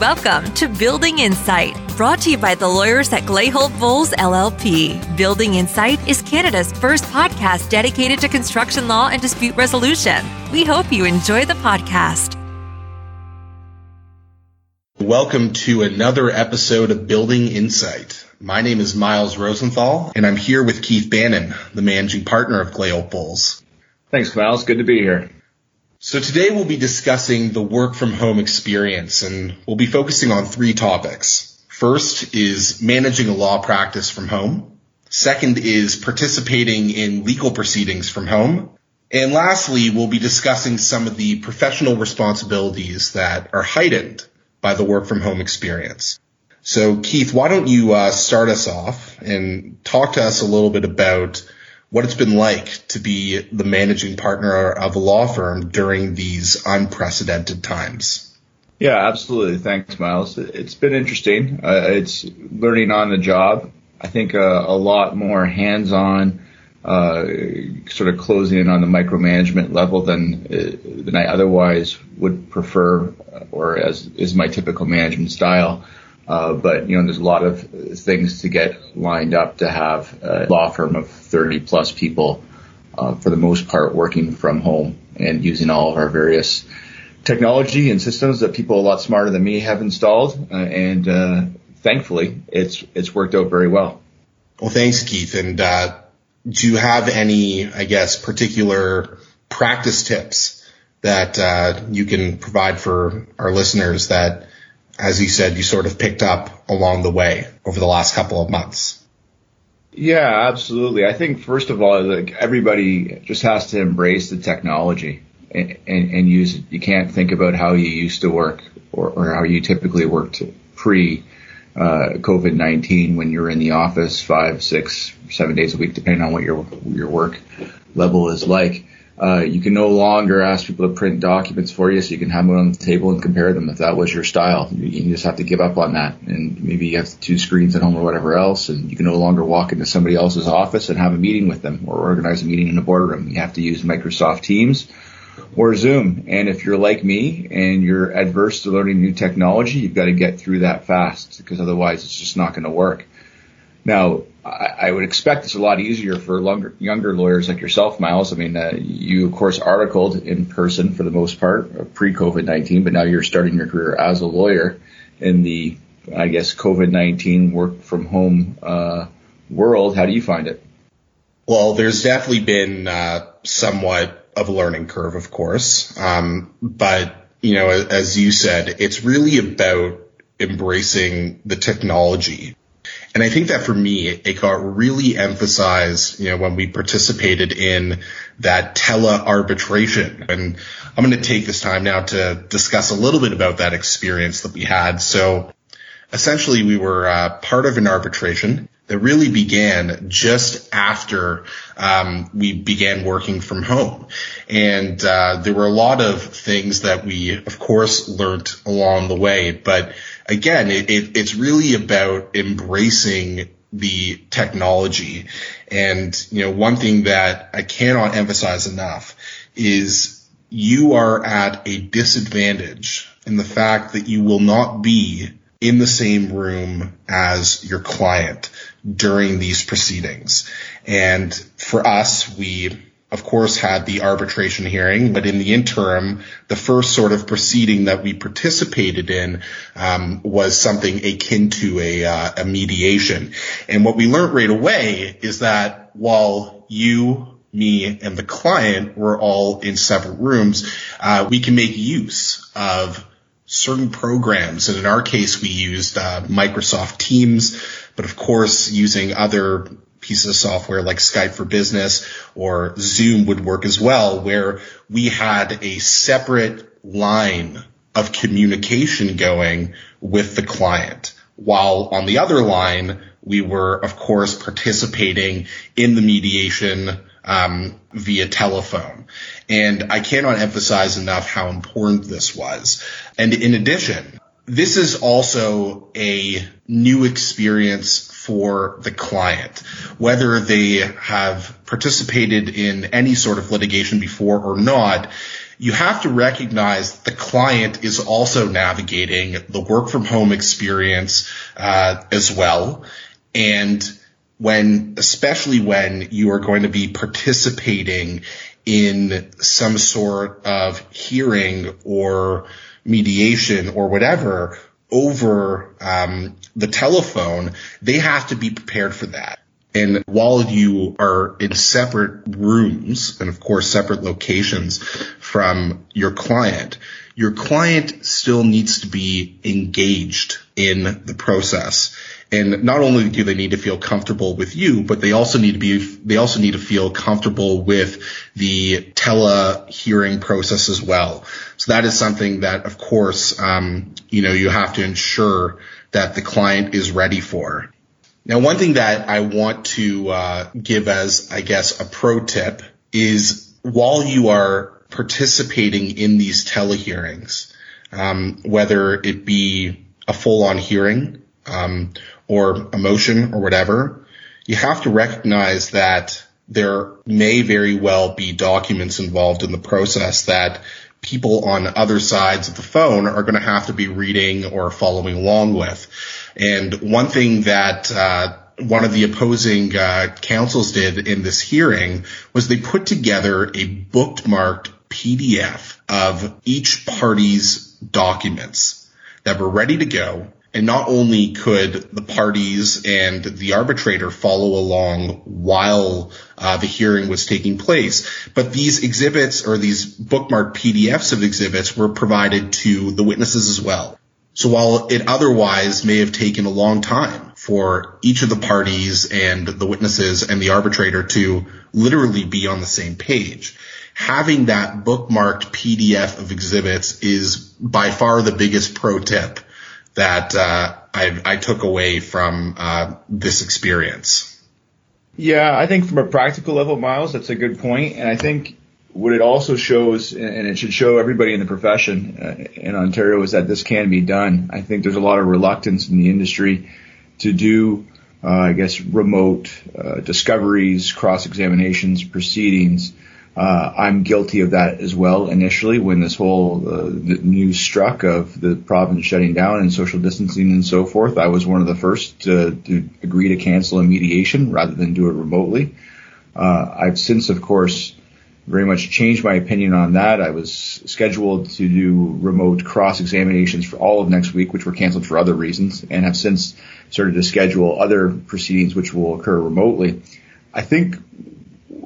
Welcome to Building Insight, brought to you by the lawyers at Glaholt Bowles LLP. Building Insight is Canada's first podcast dedicated to construction law and dispute resolution. We hope you enjoy the podcast. Welcome to another episode of Building Insight. My name is Miles Rosenthal, and I'm here with Keith Bannon, the managing partner of Glaholt Bowles. Thanks, Miles. Good to be here. So today we'll be discussing the work from home experience and we'll be focusing on three topics. First is managing a law practice from home. Second is participating in legal proceedings from home. And lastly, we'll be discussing some of the professional responsibilities that are heightened by the work from home experience. So Keith, why don't you uh, start us off and talk to us a little bit about what it's been like to be the managing partner of a law firm during these unprecedented times. Yeah, absolutely. Thanks, Miles. It's been interesting. Uh, it's learning on the job. I think uh, a lot more hands-on, uh, sort of closing in on the micromanagement level than uh, than I otherwise would prefer, or as is my typical management style. Uh, but you know, there's a lot of things to get lined up to have a law firm of 30 plus people, uh, for the most part, working from home and using all of our various technology and systems that people a lot smarter than me have installed. Uh, and uh, thankfully, it's it's worked out very well. Well, thanks, Keith. And uh, do you have any, I guess, particular practice tips that you can provide for our listeners that as you said, you sort of picked up along the way over the last couple of months? Yeah, absolutely. I think first of all, like everybody just has to embrace the technology and, and, and use it. You can't think about how you used to work or, or how you typically worked pre uh, COVID nineteen when you're in the office five, six, seven days a week, depending on what your your work level is like. Uh, you can no longer ask people to print documents for you, so you can have them on the table and compare them if that was your style. You, you just have to give up on that, and maybe you have two screens at home or whatever else, and you can no longer walk into somebody else's office and have a meeting with them or organize a meeting in a boardroom. You have to use Microsoft Teams or Zoom. And if you're like me and you're adverse to learning new technology, you've got to get through that fast because otherwise it's just not going to work. Now, I, would expect it's a lot easier for longer, younger lawyers like yourself, Miles. I mean, uh, you of course articled in person for the most part uh, pre COVID nineteen, but now you're starting your career as a lawyer in the, I guess, COVID nineteen work from home uh, world. How do you find it? Well, there's definitely been uh, somewhat of a learning curve, of course, um, but you know, as you said, it's really about embracing the technology and I think that for me, it got really emphasized, you know, when we participated in that tele arbitration. And I'm going to take this time now to discuss a little bit about that experience that we had. So essentially we were uh, part of an arbitration that really began just after um, we began working from home. And uh, there were a lot of things that we, of course, learned along the way. But again, it, it, it's really about embracing the technology. And, you know, one thing that I cannot emphasize enough is you are at a disadvantage in the fact that you will not be in the same room as your client during these proceedings. And for us, we of course had the arbitration hearing, but in the interim, the first sort of proceeding that we participated in um, was something akin to a, uh, a mediation. And what we learned right away is that while you me and the client were all in separate rooms, uh, we can make use of certain programs. And in our case, we used uh, Microsoft Teams, but of course, using other pieces of software like Skype for Business or Zoom would work as well, where we had a separate line of communication going with the client. While on the other line, we were, of course, participating in the mediation um, via telephone. And I cannot emphasize enough how important this was. And in addition, this is also a new experience for the client, whether they have participated in any sort of litigation before or not. you have to recognize the client is also navigating the work from home experience uh, as well. And when, especially when you are going to be participating in some sort of hearing or mediation or whatever over um, the telephone, they have to be prepared for that. And while you are in separate rooms and of course separate locations from your client, your client still needs to be engaged in the process. And not only do they need to feel comfortable with you, but they also need to be, they also need to feel comfortable with the tele hearing process as well. So that is something that, of course, um, you know, you have to ensure that the client is ready for. Now, one thing that I want to uh, give as, I guess, a pro tip is while you are participating in these telehearings, um, whether it be a full-on hearing um, or emotion or whatever, you have to recognize that there may very well be documents involved in the process that people on other sides of the phone are going to have to be reading or following along with. And one thing that uh, one of the opposing uh, counsels did in this hearing was they put together a bookmarked PDF of each party's documents that were ready to go. And not only could the parties and the arbitrator follow along while uh, the hearing was taking place, but these exhibits or these bookmarked PDFs of exhibits were provided to the witnesses as well. So while it otherwise may have taken a long time for each of the parties and the witnesses and the arbitrator to literally be on the same page, having that bookmarked PDF of exhibits is by far the biggest pro tip that uh, I, I, took away from uh, this experience. Yeah, I think from a practical level, Miles, that's a good point. point, and I think what it also shows, and it should show everybody in the profession uh, in Ontario, is that this can be done. I think there's a lot of reluctance in the industry to do, uh, I guess, remote uh, discoveries, cross examinations, proceedings. Uh, I'm guilty of that as well initially when this whole uh, news struck of the province shutting down and social distancing and so forth. I was one of the first to, to agree to cancel a mediation rather than do it remotely. Uh, I've since, of course, very much changed my opinion on that. I was scheduled to do remote cross examinations for all of next week, which were canceled for other reasons, and have since started to schedule other proceedings which will occur remotely. I think,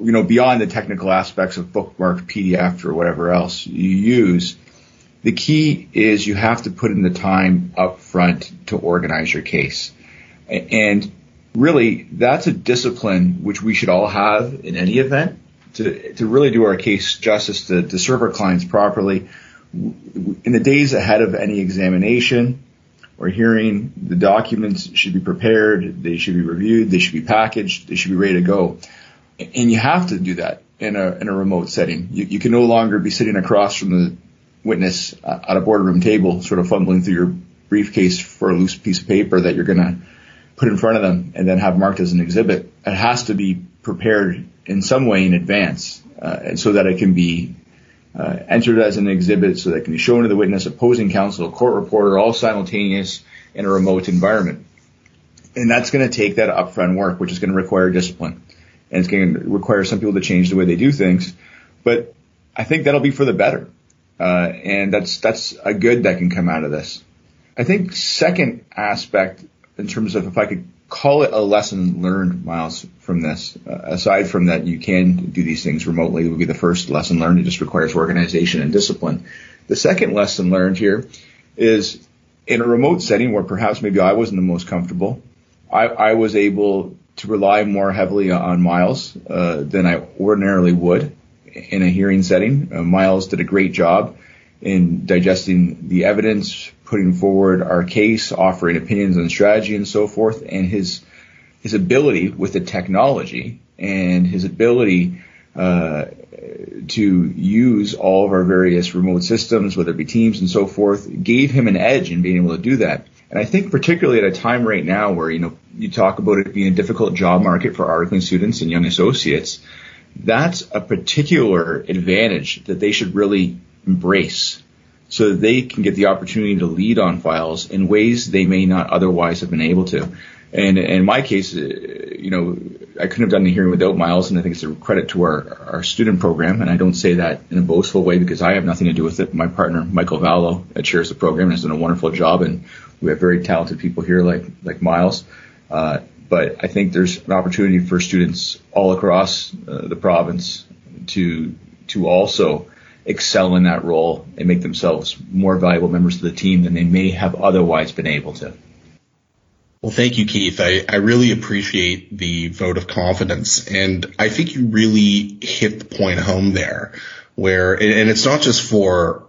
you know, beyond the technical aspects of bookmarked PDF or whatever else you use, the key is you have to put in the time up front to organize your case. And really, that's a discipline which we should all have in any event to, to really do our case justice, to, to serve our clients properly. In the days ahead of any examination or hearing, the documents should be prepared, they should be reviewed, they should be packaged, they should be ready to go. And you have to do that in a, in a remote setting. You, you can no longer be sitting across from the witness at a boardroom table, sort of fumbling through your briefcase for a loose piece of paper that you're going to put in front of them and then have marked as an exhibit. It has to be prepared in some way in advance, uh, and so that it can be uh, entered as an exhibit, so that it can be shown to the witness, opposing counsel, court reporter, all simultaneous in a remote environment. And that's going to take that upfront work, which is going to require discipline, and it's going to require some people to change the way they do things. But I think that'll be for the better, uh, and that's that's a good that can come out of this. I think second aspect in terms of if I could call it a lesson learned, Miles, from this. Uh, aside from that, you can do these things remotely. Would be the first lesson learned. It just requires organization and discipline. The second lesson learned here is in a remote setting where perhaps maybe I wasn't the most comfortable, I, I was able to rely more heavily on Miles uh, than I ordinarily would in a hearing setting. Uh, Miles did a great job in digesting the evidence, putting forward our case, offering opinions on strategy and so forth, and his his ability with the technology and his ability uh, to use all of our various remote systems, whether it be Teams and so forth, gave him an edge in being able to do that. And I think particularly at a time right now where you know you talk about it being a difficult job market for articling students and young associates, that's a particular advantage that they should really embrace so that they can get the opportunity to lead on files in ways they may not otherwise have been able to. And in my case, uh, you know, I couldn't have done the hearing without Miles, and I think it's a credit to our, our student program. And I don't say that in a boastful way because I have nothing to do with it. My partner, Michael Vallo, chairs the program and has done a wonderful job. And we have very talented people here like, like Miles. Uh, but I think there's an opportunity for students all across uh, the province to, to also excel in that role and make themselves more valuable members of the team than they may have otherwise been able to. Well, thank you, Keith. I, I really appreciate the vote of confidence. And I think you really hit the point home there where, and it's not just for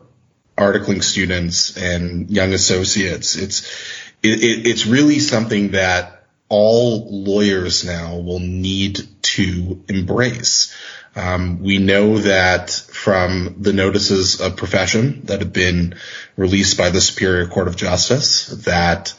articling students and young associates. It's, it, it, it's really something that all lawyers now will need to embrace. Um, we know that from the notices of profession that have been released by the Superior Court of Justice that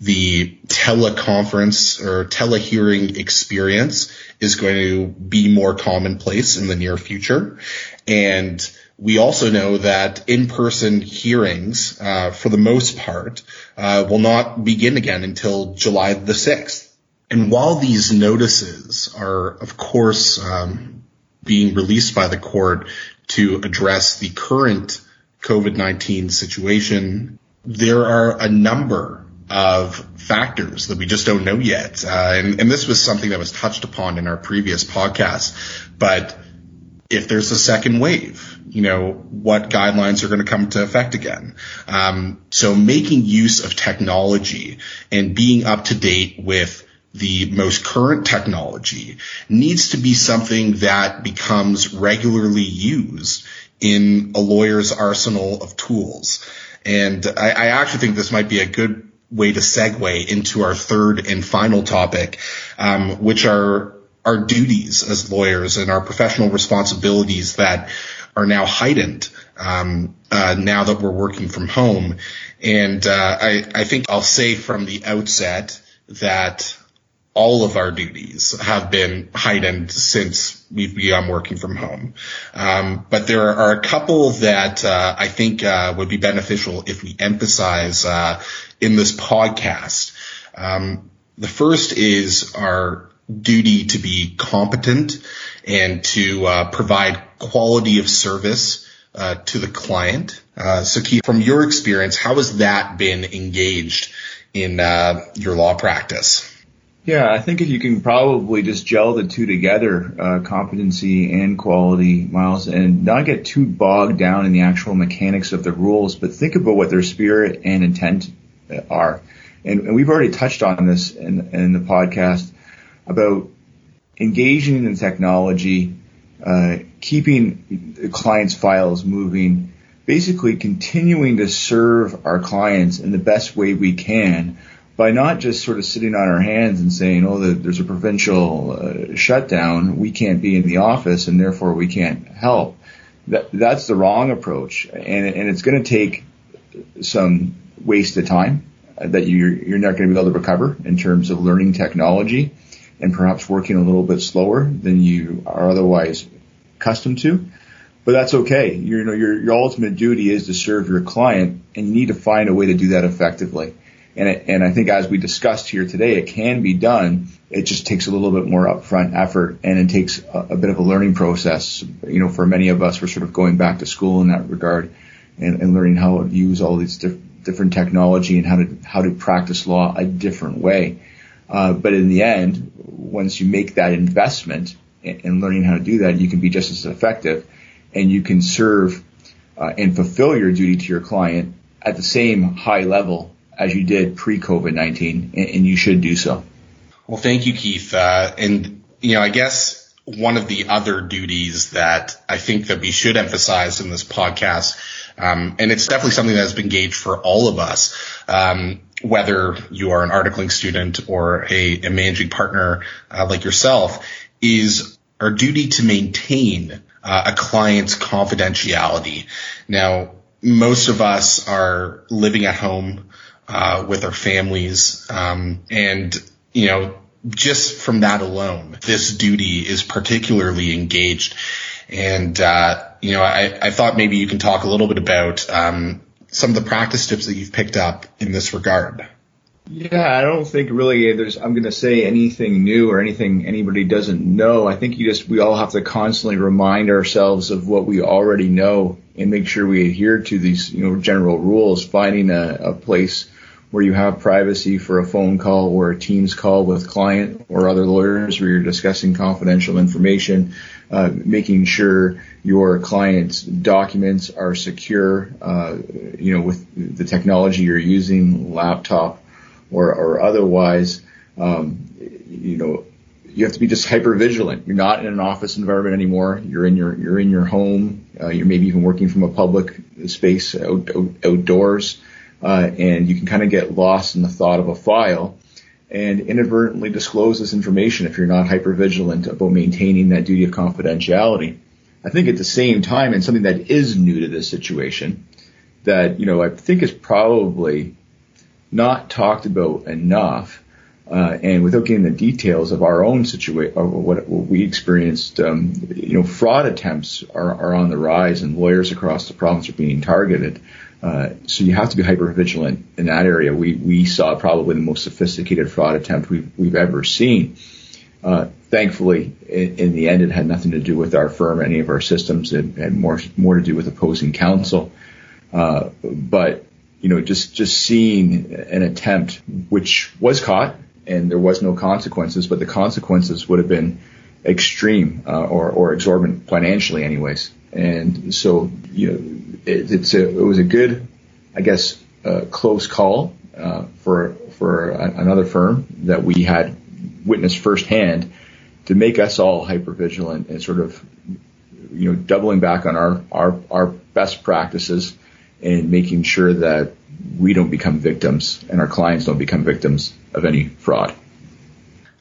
the teleconference or telehearing experience is going to be more commonplace in the near future. And we also know that in-person hearings, uh, for the most part, uh, will not begin again until July the 6th. And while these notices are, of course, um, being released by the court to address the current COVID-19 situation. There are a number of factors that we just don't know yet. Uh, and, and this was something that was touched upon in our previous podcast. But if there's a second wave, you know, what guidelines are going to come into effect again. Um, so making use of technology and being up to date with the most current technology needs to be something that becomes regularly used in a lawyer's arsenal of tools. And I, I, actually think this might be a good way to segue into our third and final topic, um, which are our duties as lawyers and our professional responsibilities that are now heightened um, uh, now that we're working from home. And uh, I, I think I'll say from the outset that all of our duties have been heightened since we've begun working from home. Um, but there are a couple that uh, I think uh, would be beneficial if we emphasize uh, in this podcast. Um, the first is our duty to be competent and to uh, provide quality of service uh, to the client. Uh, so, Keith, from your experience, how has that been engaged in your law practice? Yeah, I think if you can probably just gel the two together, uh, competency and quality, Miles, and not get too bogged down in the actual mechanics of the rules, but think about what their spirit and intent uh, are. And, and we've already touched on this in, in the podcast about engaging in technology, uh, keeping the client's files moving, basically continuing to serve our clients in the best way we can by not just sort of sitting on our hands and saying, oh, the, there's a provincial uh, shutdown, we can't be in the office and therefore we can't help. That, that's the wrong approach. And, and it's going to take some wasted time that you're, you're not going to be able to recover in terms of learning technology and perhaps working a little bit slower than you are otherwise accustomed to. But that's okay. You know, your, your ultimate duty is to serve your client and you need to find a way to do that effectively. And, it, and I think as we discussed here today, it can be done. It just takes a little bit more upfront effort and it takes a, a bit of a learning process. You know, for many of us, we're sort of going back to school in that regard and, and learning how to use all these diff- different technology and how to, how to practice law a different way. Uh, but in the end, once you make that investment in, in, learning how to do that, you can be just as effective and you can serve uh, and fulfill your duty to your client at the same high level as you did pre COVID 19, and you should do so. Well, thank you, Keith. Uh, and, you know, I guess one of the other duties that I think that we should emphasize in this podcast, um, and it's definitely something that has been gauged for all of us, um, whether you are an articling student or a, a managing partner uh, like yourself, is our duty to maintain uh, a client's confidentiality. Now, most of us are living at home uh, with our families. Um, and, you know, just from that alone, this duty is particularly engaged. And, uh, you know, I, I thought maybe you can talk a little bit about um, some of the practice tips that you've picked up in this regard. Yeah, I don't think really there's I'm going to say anything new or anything anybody doesn't know. I think you just we all have to constantly remind ourselves of what we already know and make sure we adhere to these you know general rules. Finding a, a place where you have privacy for a phone call or a Teams call with client or other lawyers where you're discussing confidential information, uh, making sure your client's documents are secure, uh, you know, with the technology you're using, laptop or, or otherwise, um, you know, you have to be just hyper vigilant. You're not in an office environment anymore. You're in your you're in your home. Uh, you're maybe even working from a public space out, out, outdoors uh, and you can kind of get lost in the thought of a file and inadvertently disclose this information if you're not hyper vigilant about maintaining that duty of confidentiality. I think at the same time, and something that is new to this situation, that you know I think is probably not talked about enough, uh, and without getting the details of our own situation, what, what we experienced, um, you know, fraud attempts are, are on the rise, and lawyers across the province are being targeted. Uh, so you have to be hyper vigilant in that area. We we saw probably the most sophisticated fraud attempt we've we've ever seen. Uh, thankfully, in, in, the end, it had nothing to do with our firm, any of our systems. It had more more to do with opposing counsel. Uh, but you know, just just seeing an attempt which was caught and there was no consequences, but the consequences would have been extreme uh, or or exorbitant financially, anyways. And so you know it, it's a, it was a good, I guess, uh, close call uh, for for a, another firm that we had witnessed firsthand to make us all hyper vigilant and sort of you know doubling back on our our our best practices and making sure that we don't become victims and our clients don't become victims of any fraud.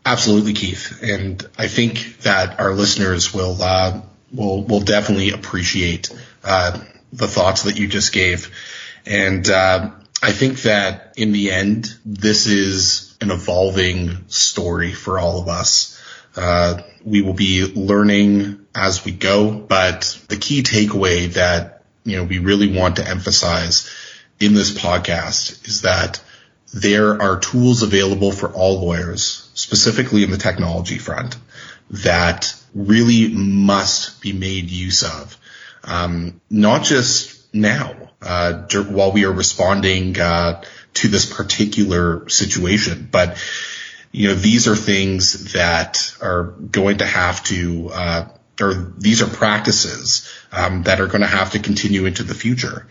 Absolutely, Keith, and I think that our listeners will uh, will will definitely appreciate uh, the thoughts that you just gave. And uh, I think that in the end, this is an evolving story for all of us. Uh, we will be learning as we go, but the key takeaway that you know we really want to emphasize in this podcast is that there are tools available for all lawyers, specifically in the technology front, that really must be made use of um, not just now uh, while we are responding uh, to this particular situation, but you know these are things that are going to have to uh, or these are practices um, that are going to have to continue into the future.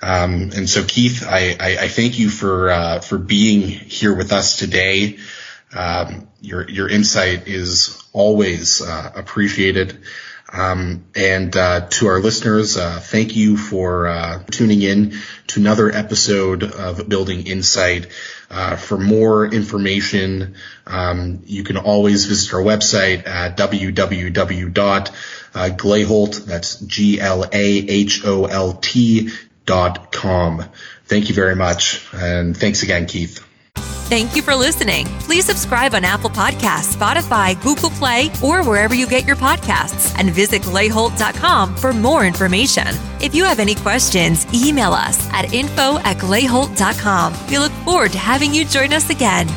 Um, and so, Keith, I, I, I thank you for uh, for being here with us today. Um, your your insight is always uh, appreciated. Um, and uh, to our listeners, uh, thank you for uh, tuning in to another episode of Building Insight. Uh, for more information, um, you can always visit our website at www.glaholt, that's G-L-A-H-O-L-T dot com. Thank you very much. And thanks again, Keith. Thank you for listening. Please subscribe on Apple Podcasts, Spotify, Google Play, or wherever you get your podcasts, and visit glaholt.com for more information. If you have any questions, email us at info at glaholt.com. We look forward to having you join us again.